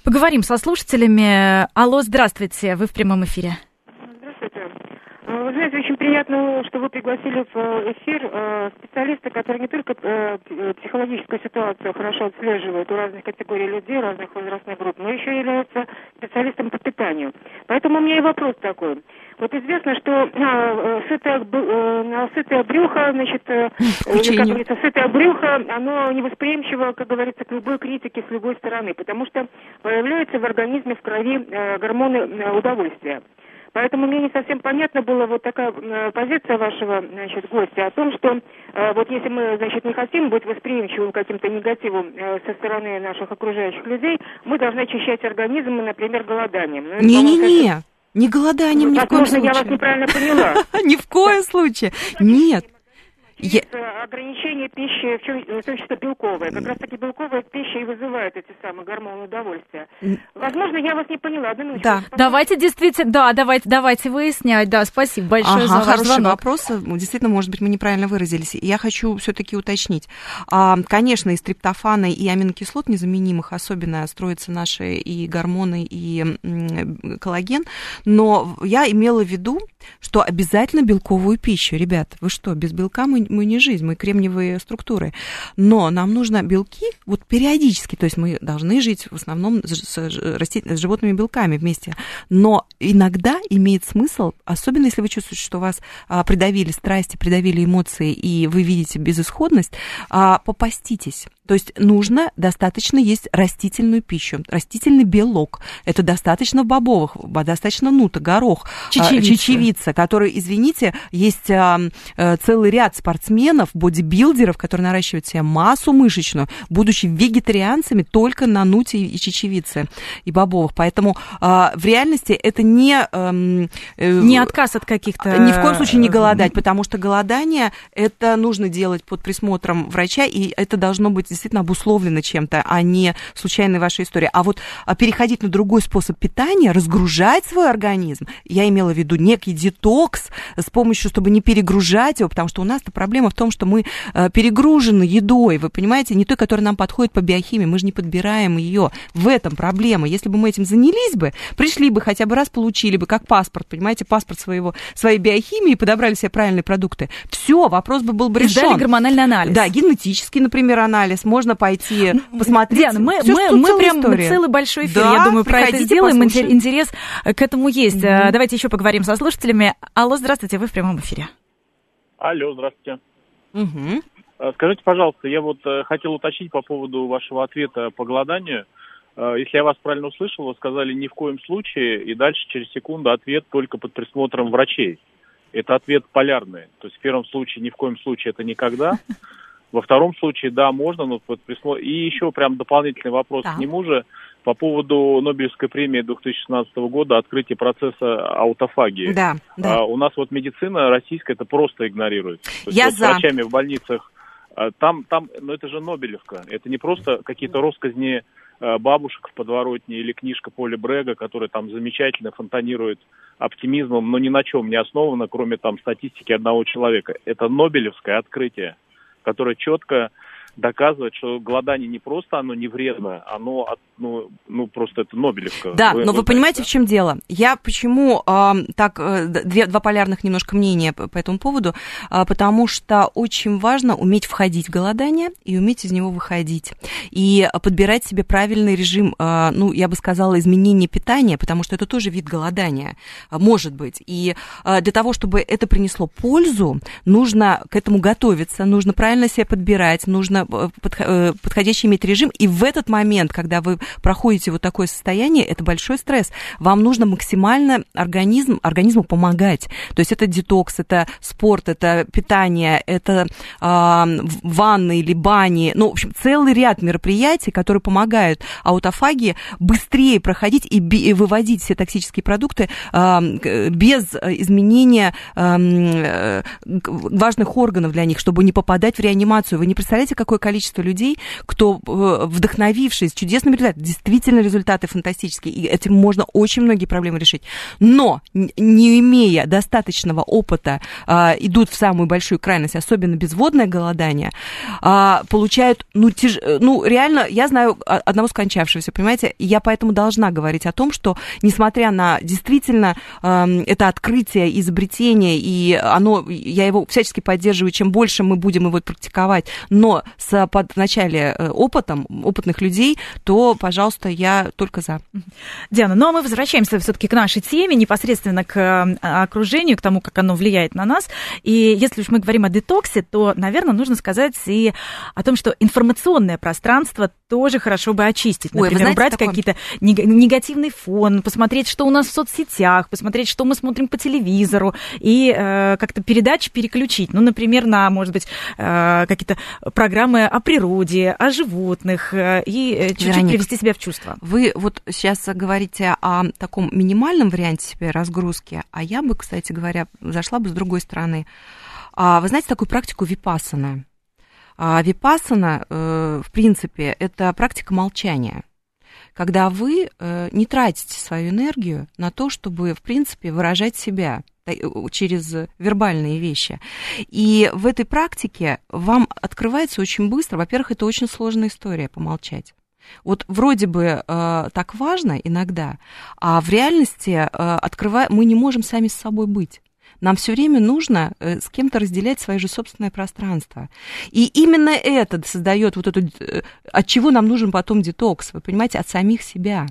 Поговорим со слушателями. Алло, здравствуйте, вы в прямом эфире. Здравствуйте. А, Вы знаете, очень приятно, что вы пригласили в э, эфир э, специалиста, который не только э, психологическую ситуацию хорошо отслеживает у разных категорий людей, разных возрастных групп, но еще является специалистом по питанию. Поэтому у меня и вопрос такой. Вот известно, что а, э, сытое, э, на сытое брюхо, значит, э, или, как говорится, сытое брюхо, оно невосприимчиво, как говорится, к любой критике с любой стороны, потому что появляются в организме, в крови э, гормоны э, удовольствия. Поэтому мне не совсем понятно была вот такая э, позиция вашего значит, гостя о том, что э, вот если мы значит, не хотим быть восприимчивым каким-то негативам э, со стороны наших окружающих людей, мы должны очищать организм, например, голоданием. Ну, Не-не-не, не голоданием ни в коем Возможно, я вас случае. неправильно поняла. <laughs> Ни в коем случае. Нет. Я- Есть, э, ограничение пищи, в, чем, в том числе белковая. Как раз таки белковая пища и вызывает эти самые гормоны удовольствия. Возможно, я вас не поняла. Одну. Да, давайте действительно, да, давайте, давайте выяснять. Да, спасибо большое Ага, за ваш хороший звонок. вопрос. Ну, Действительно, может быть, мы неправильно выразились. И Я хочу все-таки уточнить. А, Конечно, из триптофана и аминокислот незаменимых особенно строятся наши и гормоны, и коллаген. Но я имела в виду, что обязательно белковую пищу. Ребят, вы что, без белка мы, мы не жизнь, мы кремниевые структуры. Но нам нужно белки вот периодически, то есть мы должны жить в основном с, с животными белками вместе. Но иногда имеет смысл, особенно если вы чувствуете, что вас а, придавили страсти, придавили эмоции, и вы видите безысходность, а, попаститесь. То есть нужно достаточно есть растительную пищу, растительный белок. Это достаточно в бобовых, достаточно нута, горох, а, Чечевица. чечевица, который, извините, есть а, э, целый ряд спортсменов, бодибилдеров, которые наращивают себе массу мышечную, будучи вегетарианцами только на нуте и чечевице и бобовых. Поэтому а, в реальности это не... эм, э, Не отказ от каких-то... ни в коем случае не голодать, потому что голодание это нужно делать под присмотром врача, и это должно быть действительно обусловлено чем-то, а не случайной вашей истории. А вот а, переходить на другой способ питания, разгружать свой организм, я имела в виду некий детокс с помощью, чтобы не перегружать его, потому что у нас-то проблема в том, что мы э, перегружены едой, вы понимаете, не той, которая нам подходит по биохимии, мы же не подбираем ее. В этом проблема. Если бы мы этим занялись бы, пришли бы хотя бы раз, получили бы, как паспорт, понимаете, паспорт своего, своей биохимии, подобрали себе правильные продукты. Все, вопрос бы был бы И сдали решен. гормональный анализ. Да, генетический, например, анализ. Можно пойти посмотреть. Диана, мы, мы, мы прям история. целый большой эфир, Да, я думаю, про это приходите, сделаем. Послушаем. Интерес э, к этому есть. Э, Давайте еще поговорим со слушателями. Алло, здравствуйте, вы в прямом эфире. Алло, здравствуйте. Э, Скажите, пожалуйста, я вот хотел уточнить по поводу вашего ответа по голоданию. Если я вас правильно услышал, вы сказали ни в коем случае, и дальше через секунду ответ только под присмотром врачей. Это ответ полярный. То есть в первом случае ни в коем случае это никогда. Во втором случае, да, можно, но под присмотром. И еще прям дополнительный вопрос Так. к нему же по поводу Нобелевской премии 2016 года открытие процесса аутофагии. Да, да. А, у нас вот медицина российская это просто игнорирует. То есть Я вот за. врачами в больницах. а, Там, там, ну это же Нобелевка. Это не просто какие-то россказни а, бабушек в подворотне или книжка Поля Брега, которая там замечательно фонтанирует оптимизмом, но ни на чем не основана, кроме там статистики одного человека. Это Нобелевское открытие, которое четко доказывает, что голодание не просто оно не вредно, оно от- ну, ну просто это Нобелевка. Да, но вы знаете, понимаете, да? в чем дело? Я почему так э, д- две, два полярных немножко мнения по, по этому поводу, А, потому что очень важно уметь входить в голодание и уметь из него выходить и подбирать себе правильный режим, а, ну я бы сказала изменение питания, потому что это тоже вид голодания, а, может быть. И а, для того, чтобы это принесло пользу, нужно к этому готовиться, нужно правильно себя подбирать, нужно э, подх- подходящий иметь режим, и в этот момент, когда вы проходите вот такое состояние, это большой стресс. Вам нужно максимально организм, организму помогать. То есть это детокс, это спорт, это питание, это э, ванны или бани, ну, в общем, целый ряд мероприятий, которые помогают аутофагии быстрее проходить и, и выводить все токсические продукты э, без изменения э, важных органов для них, чтобы не попадать в реанимацию. Вы не представляете, какое количество людей, кто, э, вдохновившись чудесными результатами, действительно результаты фантастические, и этим можно очень многие проблемы решить. Но, не имея достаточного опыта, э, идут в самую большую крайность, особенно безводное голодание, э, получают, ну, тяж... ну, реально, я знаю одного скончавшегося, понимаете, я поэтому должна говорить о том, что, несмотря на действительно э, это открытие, изобретение, и оно, я его всячески поддерживаю, чем больше мы будем его практиковать, но с под, вначале э, опытом, опытных людей, то, пожалуйста, я только за. Диана, ну а мы возвращаемся все-таки к нашей теме, непосредственно к э, окружению, к тому, как оно влияет на нас. И если уж мы говорим о детоксе, то, наверное, нужно сказать и о том, что информационное пространство тоже хорошо бы очистить. Например, Ой, убрать такое... какие-то негативный фон, посмотреть, что у нас в соцсетях, посмотреть, что мы смотрим по телевизору, и э, как-то передачи переключить. Ну, например, на, может быть, э, какие-то программы о природе, о животных, э, и э, чуть-чуть Вероника, привести себя в чувство. Вы вот сейчас говорите о таком минимальном варианте себе разгрузки, а я бы, кстати говоря, зашла бы с другой стороны. А, вы знаете такую практику випассана? А випассана, э, в принципе, это практика молчания когда вы э, не тратите свою энергию на то, чтобы, в принципе, выражать себя э, через вербальные вещи. И в этой практике вам открывается очень быстро, во-первых, это очень сложная история помолчать. Вот вроде бы э, так важно иногда, а в реальности э, открывая, мы не можем сами с собой быть. Нам все время нужно э, с кем-то разделять свое же собственное пространство. И именно это создает вот эту, э, от чего нам нужен потом детокс, вы понимаете, от самих себя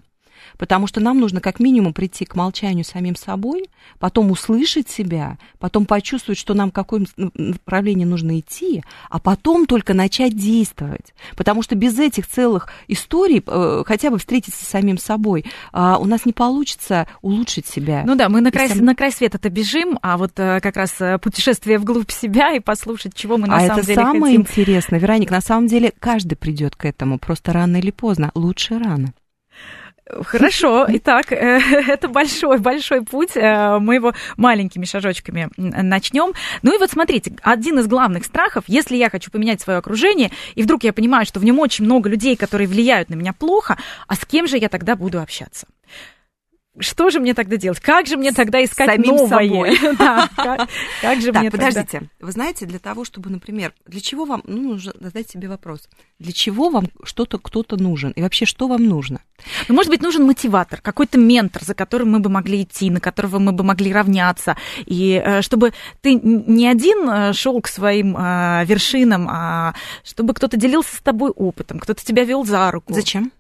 потому что нам нужно как минимум прийти к молчанию самим собой, потом услышать себя, потом почувствовать, что нам в каком направлении нужно идти, а потом только начать действовать. Потому что без этих целых историй, э, хотя бы встретиться с самим собой, а, у нас не получится улучшить себя. Ну да, мы на край, сам... на край света-то бежим, а вот э, как раз э, путешествие вглубь себя и послушать, чего мы на а самом это деле самое хотим. интересное, Вероник, на самом деле каждый придет к этому, просто рано или поздно, лучше рано. Хорошо, итак, э, <laughs> это большой-большой путь, э, мы его маленькими шажочками начнем. Ну и вот смотрите, один из главных страхов, если я хочу поменять свое окружение, и вдруг я понимаю, что в нем очень много людей, которые влияют на меня плохо, а с кем же я тогда буду общаться? Что же мне тогда делать? Как же мне тогда искать Самим новое? Собой. <laughs> да, как, как же так, мне подождите. Тогда... Вы знаете, для того, чтобы, например, для чего вам, ну, нужно задать себе вопрос, для чего вам что-то кто-то нужен? И вообще, что вам нужно? Ну, может быть, нужен мотиватор, какой-то ментор, за которым мы бы могли идти, на которого мы бы могли равняться. И э, чтобы ты не один э, шел к своим э, вершинам, а чтобы кто-то делился с тобой опытом, кто-то тебя вел за руку. Зачем?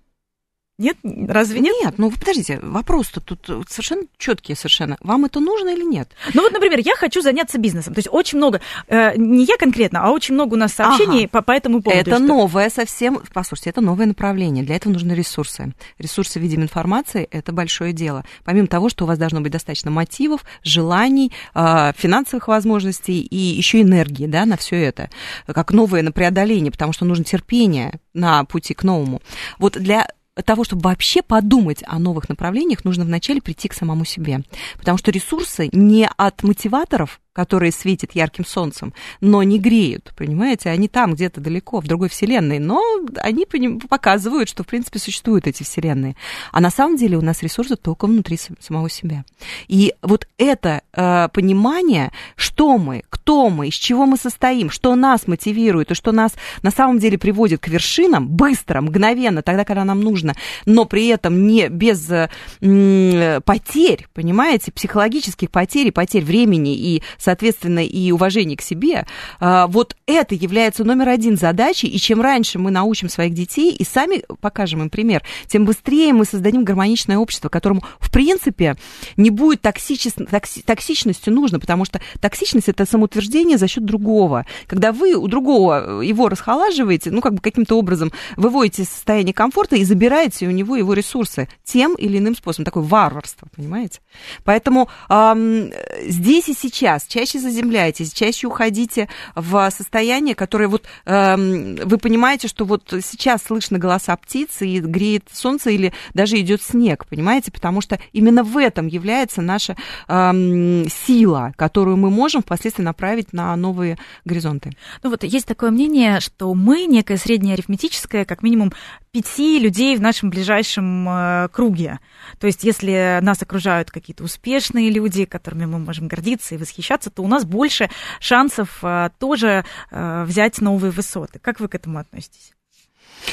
Нет? Разве нет? Нет, ну подождите, вопрос-то тут совершенно четкий совершенно. Вам это нужно или нет? Ну вот, например, я хочу заняться бизнесом. То есть очень много, э, не я конкретно, а очень много у нас сообщений ага. по, по этому поводу. Это что... новое совсем, послушайте, это новое направление. Для этого нужны ресурсы. Ресурсы в виде информации – это большое дело. Помимо того, что у вас должно быть достаточно мотивов, желаний, э, финансовых возможностей и еще энергии да, на все это. Как новое на преодоление, потому что нужно терпение на пути к новому. Вот для того, чтобы вообще подумать о новых направлениях, нужно вначале прийти к самому себе. Потому что ресурсы не от мотиваторов, которые светят ярким солнцем, но не греют, понимаете? Они там где-то далеко, в другой вселенной, но они показывают, что, в принципе, существуют эти вселенные. А на самом деле у нас ресурсы только внутри самого себя. И вот это э, понимание, что мы, кто мы, из чего мы состоим, что нас мотивирует и что нас на самом деле приводит к вершинам быстро, мгновенно, тогда, когда нам нужно, но при этом не без э, потерь, понимаете, психологических потерь, потерь времени и соответственно, и уважение к себе, а, вот это является номер один задачей, и чем раньше мы научим своих детей и сами покажем им пример, тем быстрее мы создадим гармоничное общество, которому, в принципе, не будет токсичес... токси... токсичностью нужно, потому что токсичность – это самоутверждение за счет другого. Когда вы у другого его расхолаживаете, ну, как бы каким-то образом выводите из состояния комфорта и забираете у него его ресурсы тем или иным способом. Такое варварство, понимаете? Поэтому эм, здесь и сейчас чаще заземляйтесь, чаще уходите в состояние, которое вот эм, вы понимаете, что вот сейчас слышно голоса птиц и греет солнце или даже идет снег, понимаете? Потому что именно в этом является наша эм, сила, которую мы можем впоследствии направить на новые горизонты. Ну вот есть такое мнение, что мы некое среднее арифметическое, как минимум пяти людей в нашем ближайшем э, круге. То есть, если нас окружают какие-то успешные люди, которыми мы можем гордиться и восхищаться, то у нас больше шансов э, тоже э, взять новые высоты. Как вы к этому относитесь?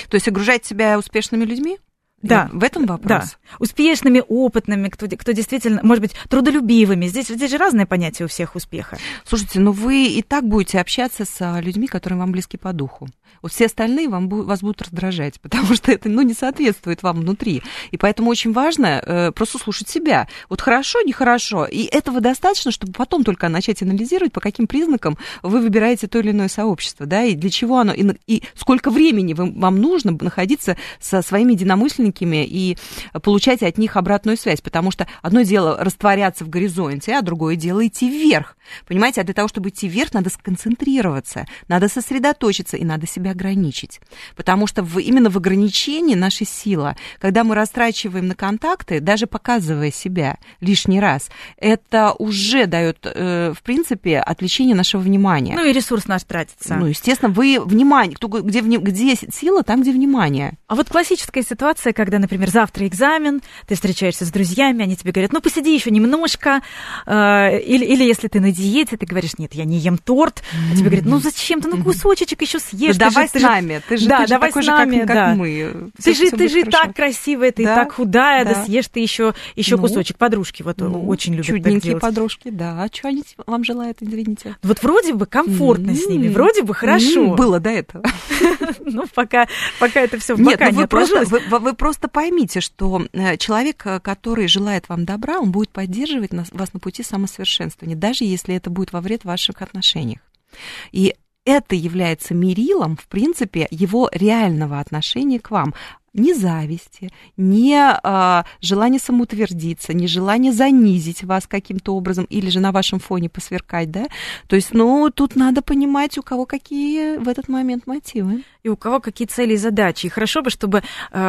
То есть огружать себя успешными людьми? Да. В этом вопрос? Да. Успешными, опытными, кто, кто действительно, может быть, трудолюбивыми. Здесь, здесь же разное понятие у всех успеха. Слушайте, ну вы и так будете общаться с людьми, которые вам близки по духу. Вот все остальные вам, вас будут раздражать, <laughs> потому что это ну, не соответствует вам внутри. И поэтому очень важно э, просто слушать себя. Вот хорошо, нехорошо. И этого достаточно, чтобы потом только начать анализировать, по каким признакам вы выбираете то или иное сообщество, да, и для чего оно, и, и сколько времени вы, вам нужно находиться со своими единомышленниками и получать от них обратную связь. Потому что одно дело растворяться в горизонте, а другое дело идти вверх. Понимаете, а для того, чтобы идти вверх, надо сконцентрироваться, надо сосредоточиться и надо себя ограничить. Потому что в, именно в ограничении наша сила. Когда мы растрачиваем на контакты, даже показывая себя лишний раз, это уже дает, э, в принципе, отвлечение нашего внимания. Ну и ресурс наш тратится. Ну, естественно, вы внимание, кто, где, где сила, там, где внимание. А вот классическая ситуация, когда, например, завтра экзамен, ты встречаешься с друзьями, они тебе говорят, ну, посиди еще немножко, э, или, или если ты на диете, ты говоришь, нет, я не ем торт, а тебе говорят, ну, зачем ты, ну, кусочек еще съешь. Да давай же, с нами, ты же, да, ты же давай такой с нами, же, как, да. как мы. Ты же, ты же хорошо. так красивая, ты Да, так худая, да, да. съешь ты еще, еще Ну, кусочек. Подружки вот Ну, очень любят так Чудненькие делать. подружки, да. А что они вам желают, извините? Вот вроде бы комфортно с ними, М, вроде бы хорошо. м, Было до этого. <laughs> Ну, пока, пока это все пока ну не просто, отложилось. вы, вы просто поймите, что э, человек, э, который желает вам добра, он будет поддерживать вас на пути самосовершенствования, даже если это будет во вред ваших отношениях. И это является мерилом, в принципе, его реального отношения к вам. Ни зависти, ни а, желание самоутвердиться, ни желание занизить вас каким-то образом или же на вашем фоне посверкать, да? То есть, ну, тут надо понимать, у кого какие в этот момент мотивы. И у кого какие цели и задачи. И хорошо бы, чтобы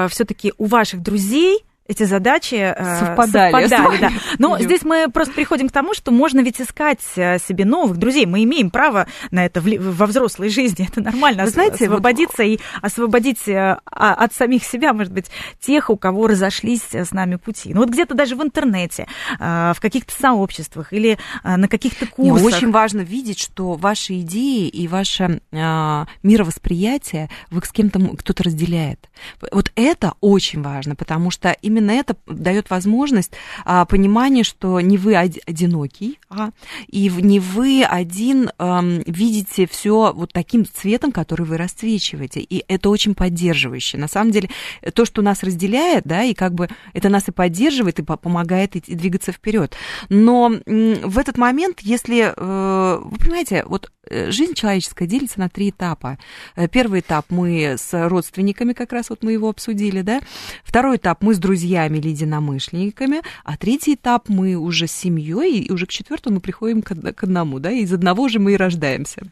все-таки у ваших друзей эти задачи э, Совпадали с да. <laughs> Но Идёт. здесь мы просто приходим к тому, что можно ведь искать э, себе новых друзей. Мы имеем право на это во взрослой жизни. <laughs> Это нормально. Вы знаете, вот- освободиться и освободить э, а- от самих себя, может быть, тех, у кого разошлись с нами пути. Ну вот где-то даже в интернете, в каких-то сообществах или на каких-то курсах. очень важно видеть, что ваши идеи и ваше а, мировосприятие вы с кем-то кто-то разделяет. Вот это очень важно, потому что именно это дает возможность а, понимания, что не вы од- одинокий, а, и не вы один ам, видите все вот таким цветом, который вы расцвечиваете. И это очень поддерживающе. На самом деле, то, что нас разделяет, да, и как бы это нас и поддерживает, и по- помогает идти- двигаться вперед. Но в этот момент, если, э, вы понимаете, вот э, жизнь человеческая делится на три этапа. Э, Первый этап мы с родственниками, как раз вот мы его обсудили, да. Второй этап мы с друзьями или единомышленниками, а третий этап мы уже с семьей, и уже к четвертому мы приходим к, к одному, да, из одного же мы и рождаемся,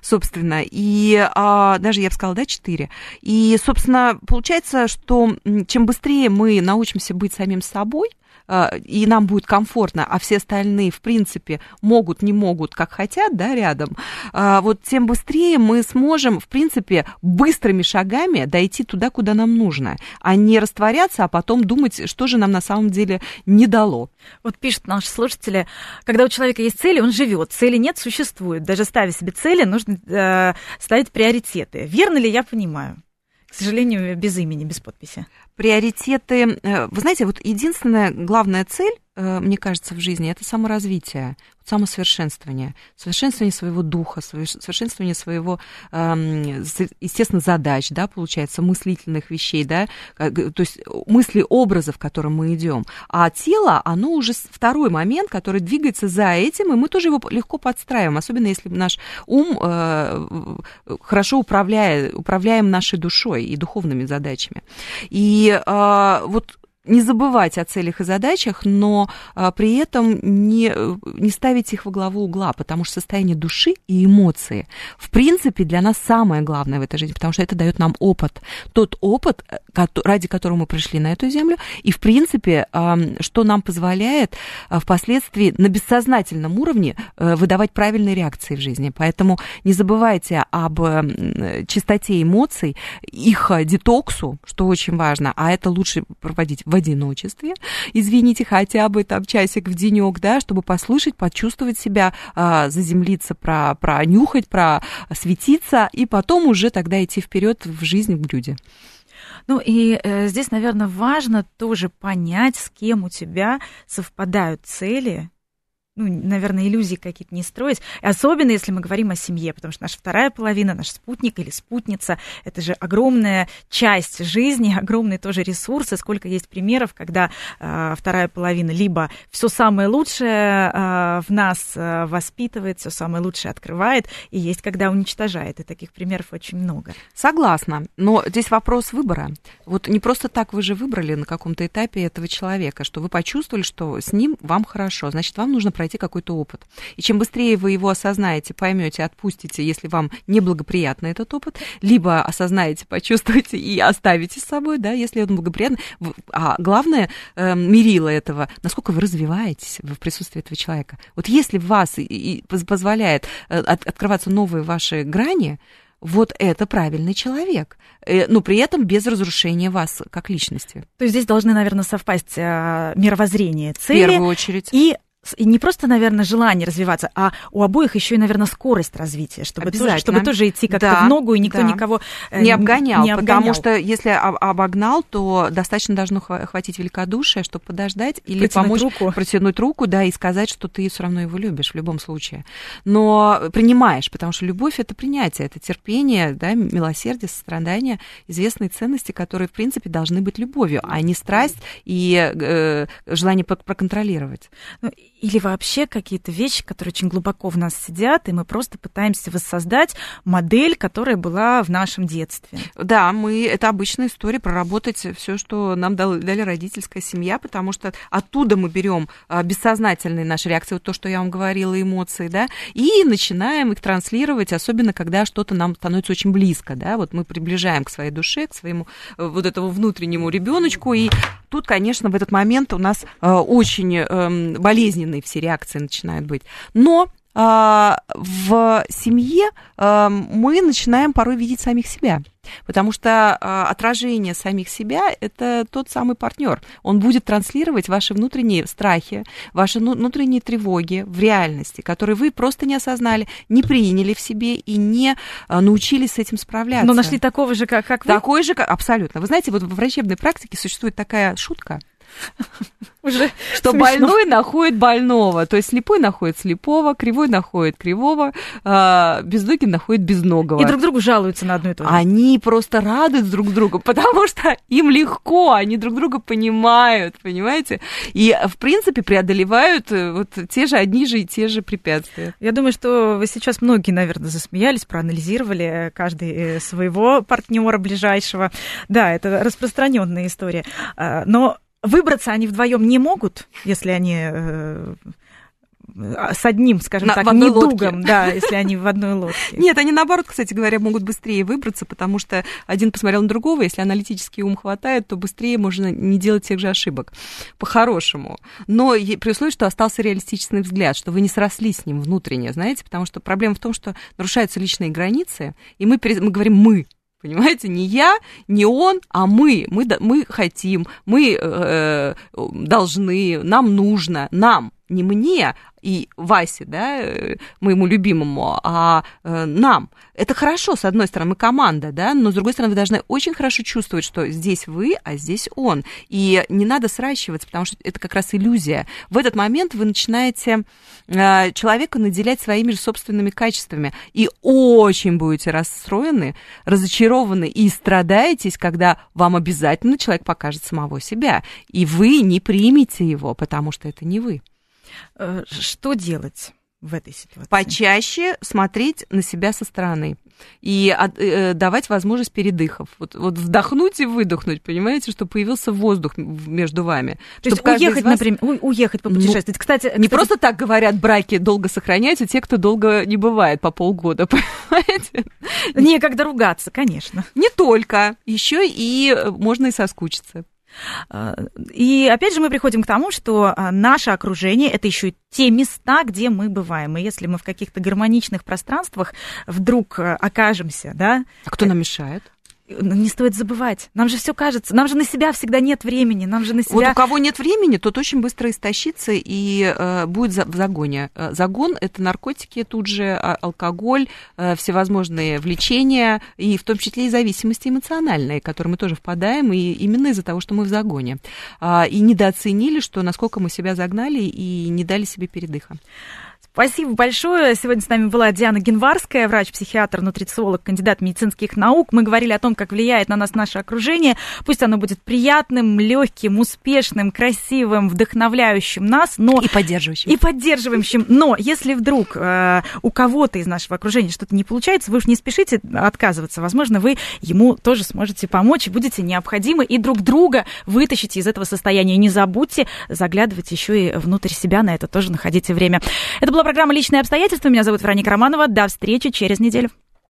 собственно. И а, даже, я бы сказала, да, четыре. И, собственно, получается, что чем быстрее мы научимся быть самим собой, и нам будет комфортно, а все остальные, в принципе, могут, не могут, как хотят, да, рядом, а, вот тем быстрее мы сможем, в принципе, быстрыми шагами дойти туда, куда нам нужно, а не растворяться, а потом думать, что же нам на самом деле не дало. Вот пишут наши слушатели, когда у человека есть цели, он живет. Цели нет, существует. Даже ставя себе цели, нужно э, ставить приоритеты. Верно ли я понимаю? К сожалению, без имени, без подписи. Приоритеты, э, вы знаете, вот единственная главная цель мне кажется, в жизни, это саморазвитие, самосовершенствование, совершенствование своего духа, совершенствование своего, эм, естественно, задач, да, получается, мыслительных вещей, да, то есть мысли, образов, к которым мы идем. А тело, оно уже второй момент, который двигается за этим, и мы тоже его легко подстраиваем, особенно если наш ум э, хорошо управляет, управляем нашей душой и духовными задачами. И э, вот не забывать о целях и задачах, но а, при этом не, не ставить их во главу угла, потому что состояние души и эмоции, в принципе, для нас самое главное в этой жизни, потому что это дает нам опыт. Тот опыт, э, ради которого мы пришли на эту землю, и, в принципе, а, что нам позволяет а, впоследствии на бессознательном уровне а, выдавать правильные реакции в жизни. Поэтому не забывайте об а, чистоте эмоций, их детоксу, что очень важно, а это лучше проводить в одиночестве, извините, хотя бы там часик в денек, да, чтобы послушать, почувствовать себя, а, заземлиться, про, пронюхать, просветиться, и потом уже тогда идти вперед в жизнь в люди. Ну и э, здесь, наверное, важно тоже понять, с кем у тебя совпадают цели, ну, наверное, иллюзии какие-то не строить. Особенно, если мы говорим о семье, потому что наша вторая половина, наш спутник или спутница, это же огромная часть жизни, <laughs> огромный тоже ресурс, и сколько есть примеров, когда э, вторая половина либо все самое лучшее э, в нас э, воспитывает, все самое лучшее открывает, и есть, когда уничтожает, и таких примеров очень много. Согласна, но здесь вопрос выбора. Вот не просто так вы же выбрали на каком-то этапе этого человека, что вы почувствовали, что с ним вам хорошо, значит, вам нужно пройти пройти какой-то опыт. И чем быстрее вы его осознаете, поймете, отпустите, если вам неблагоприятный этот опыт, либо осознаете, почувствуете и оставите с собой, да, если он благоприятный. А главное, э, мерило этого, насколько вы развиваетесь в присутствии этого человека. Вот если вас и, и позволяет э, от, открываться новые ваши грани, вот это правильный человек, э, но при этом без разрушения вас как личности. То есть здесь должны, наверное, совпасть э, мировоззрение цели. В первую очередь. И не просто, наверное, желание развиваться, а у обоих еще и, наверное, скорость развития, чтобы, тоже, чтобы тоже идти как-то да, в ногу, и никто да. никого э, не обгонял, не обгонял. Потому что если обогнал, то достаточно должно хватить великодушия, чтобы подождать или протянуть помочь руку. протянуть руку, да, и сказать, что ты все равно его любишь в любом случае. Но принимаешь, потому что любовь это принятие, это терпение, да, милосердие, сострадание, известные ценности, которые, в принципе, должны быть любовью, а не страсть и э, желание проконтролировать. Ну, или вообще какие-то вещи, которые очень глубоко в нас сидят, и мы просто пытаемся воссоздать модель, которая была в нашем детстве. Да, мы это обычная история проработать все, что нам дали, дали родительская семья, потому что оттуда мы берем а, бессознательные наши реакции, вот то, что я вам говорила, эмоции, да, и начинаем их транслировать, особенно когда что-то нам становится очень близко, да, вот мы приближаем к своей душе, к своему э, вот этому внутреннему ребеночку, и тут, конечно, в этот момент у нас э, очень эм, болезненные все реакции начинают быть. Но в семье а, мы начинаем порой видеть самих себя. Потому что а, отражение самих себя – это тот самый партнер. Он будет транслировать ваши внутренние страхи, ваши внутренние тревоги в реальности, которые вы просто не осознали, не приняли в себе и не научились с этим справляться. Но нашли такого же, как, как вы? Такой же, как, абсолютно. Вы знаете, вот в врачебной практике существует такая шутка – уже что смешно. больной находит больного, то есть слепой находит слепого, кривой находит кривого, э, безногий находит безногого. И друг другу жалуются на одно и то же. Они просто радуют друг другу, потому что им легко, они друг друга понимают, понимаете? И, в принципе, преодолевают э, вот те же одни же и те же препятствия. Я думаю, что вы сейчас многие, наверное, засмеялись, проанализировали каждый э, своего партнера ближайшего. Да, это распространенная история. А, но выбраться они вдвоем не могут, если они э, с одним, скажем На, так, недугом, лодке. да, если они в одной лодке. <laughs> Нет, они наоборот, кстати говоря, могут быстрее выбраться, потому что один посмотрел на другого, если аналитический ум хватает, то быстрее можно не делать тех же ошибок, по-хорошему. Но при условии, что остался реалистичный взгляд, что вы не срослись с ним внутренне, знаете, потому что проблема в том, что нарушаются личные границы, и мы, мы говорим «мы», Понимаете, не я, не он, а мы. Мы, мы хотим, мы э, должны, нам нужно, нам. Не мне и Васе, да, э, моему любимому, а э, нам. Это хорошо, с одной стороны, мы команда, да, но с другой стороны, вы должны очень хорошо чувствовать, что здесь вы, а здесь он. И не надо сращиваться, потому что это как раз иллюзия. В этот момент вы начинаете э, человека наделять своими же собственными качествами и очень будете расстроены, разочарованы и страдаетесь, когда вам обязательно человек покажет самого себя, и вы не примете его, потому что это не вы. Э, что делать? в этой ситуации? Почаще смотреть на себя со стороны и э, давать возможность передыхов. Вот, вот вдохнуть и выдохнуть, понимаете, что появился воздух между вами. То есть уехать, вас... например, уехать попутешествовать. Ну, кстати, не кстати... просто так говорят, браки долго сохраняются те, кто долго не бывает по полгода, <laughs> понимаете? Некогда ругаться, конечно. Не только, еще и э, можно и соскучиться. А, и опять же мы приходим к тому, что а, наше окружение это еще и те места, где мы бываем. И если мы в каких-то гармоничных пространствах вдруг э, окажемся, да. А кто нам мешает? Ну, не стоит забывать. Нам же все кажется, нам же на себя всегда нет времени, нам же на себя... Вот у кого нет времени, тот очень быстро истощится и э, будет за, в загоне. Э, загон – это наркотики тут же, а, алкоголь, э, всевозможные влечения, и в том числе и зависимости эмоциональные, в которые мы тоже впадаем, и именно из-за того, что мы в загоне. Э, и недооценили, что насколько мы себя загнали и не дали себе передыха. Спасибо большое. Сегодня с нами была Диана Генварская, врач-психиатр, нутрициолог, кандидат медицинских наук. Мы говорили о том, как влияет на нас наше окружение. Пусть оно будет приятным, легким, успешным, красивым, вдохновляющим нас, но... И поддерживающим. И поддерживающим. Но если вдруг э, у кого-то из нашего окружения что-то не получается, вы уж не спешите отказываться. Возможно, вы ему тоже сможете помочь, будете необходимы, и друг друга вытащите из этого состояния. Не забудьте заглядывать еще и внутрь себя, на это тоже находите время. Это программа «Личные обстоятельства». Меня зовут Вероника Романова. До встречи через неделю.